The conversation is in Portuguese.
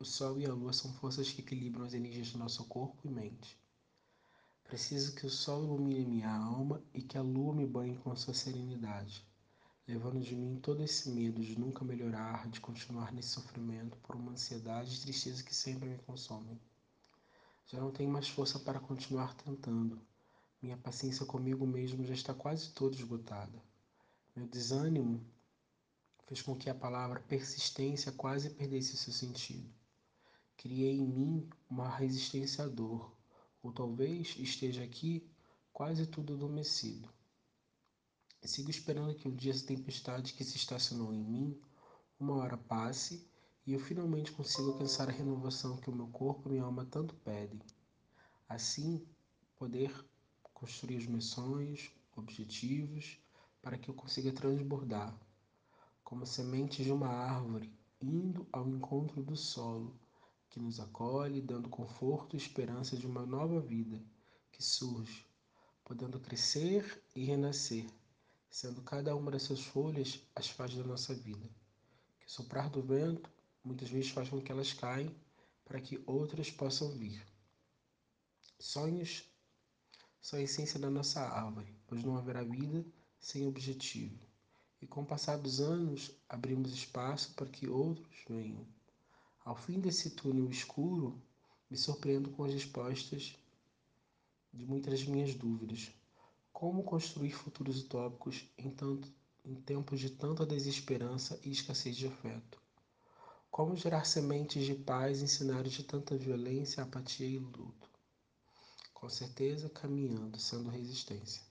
o Sol e a Lua são forças que equilibram as energias do nosso corpo e mente. Preciso que o Sol ilumine minha alma e que a Lua me banhe com sua serenidade, levando de mim todo esse medo de nunca melhorar, de continuar nesse sofrimento por uma ansiedade e tristeza que sempre me consomem. Já não tenho mais força para continuar tentando. Minha paciência comigo mesmo já está quase toda esgotada. Meu desânimo fez com que a palavra persistência quase perdesse seu sentido. Criei em mim uma resistência à dor, ou talvez esteja aqui quase tudo adormecido. Sigo esperando que um dia essa tempestade que se estacionou em mim, uma hora passe e eu finalmente consiga alcançar a renovação que o meu corpo e minha alma tanto pedem. Assim, poder construir os meus sonhos, objetivos, para que eu consiga transbordar, como sementes de uma árvore, indo ao encontro do solo que nos acolhe, dando conforto e esperança de uma nova vida que surge, podendo crescer e renascer, sendo cada uma dessas folhas as fases da nossa vida. Que o soprar do vento muitas vezes faz com que elas caem para que outras possam vir. Sonhos são a essência da nossa árvore, pois não haverá vida sem objetivo. E com o passar dos anos, abrimos espaço para que outros venham. Ao fim desse túnel escuro, me surpreendo com as respostas de muitas minhas dúvidas. Como construir futuros utópicos em, tanto, em tempos de tanta desesperança e escassez de afeto? Como gerar sementes de paz em cenários de tanta violência, apatia e luto? Com certeza, caminhando, sendo resistência.